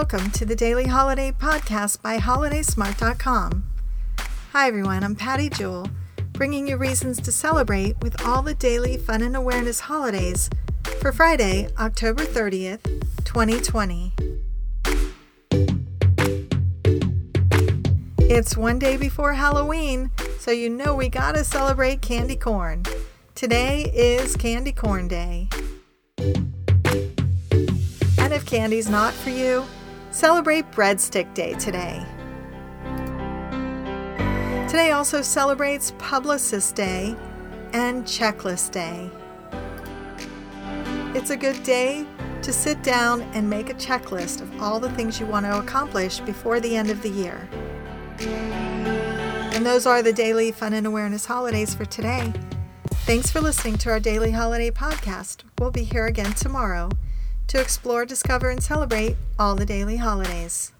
Welcome to the Daily Holiday Podcast by HolidaySmart.com. Hi, everyone. I'm Patty Jewell, bringing you reasons to celebrate with all the daily fun and awareness holidays for Friday, October 30th, 2020. It's one day before Halloween, so you know we gotta celebrate candy corn. Today is Candy Corn Day. And if candy's not for you, celebrate Breadstick Day today. Today also celebrates Publicist Day and Checklist Day. It's a good day to sit down and make a checklist of all the things you want to accomplish before the end of the year. And those are the daily fun and awareness holidays for today. Thanks for listening to our daily holiday podcast. We'll be here again tomorrow to explore, discover, and celebrate all the daily holidays.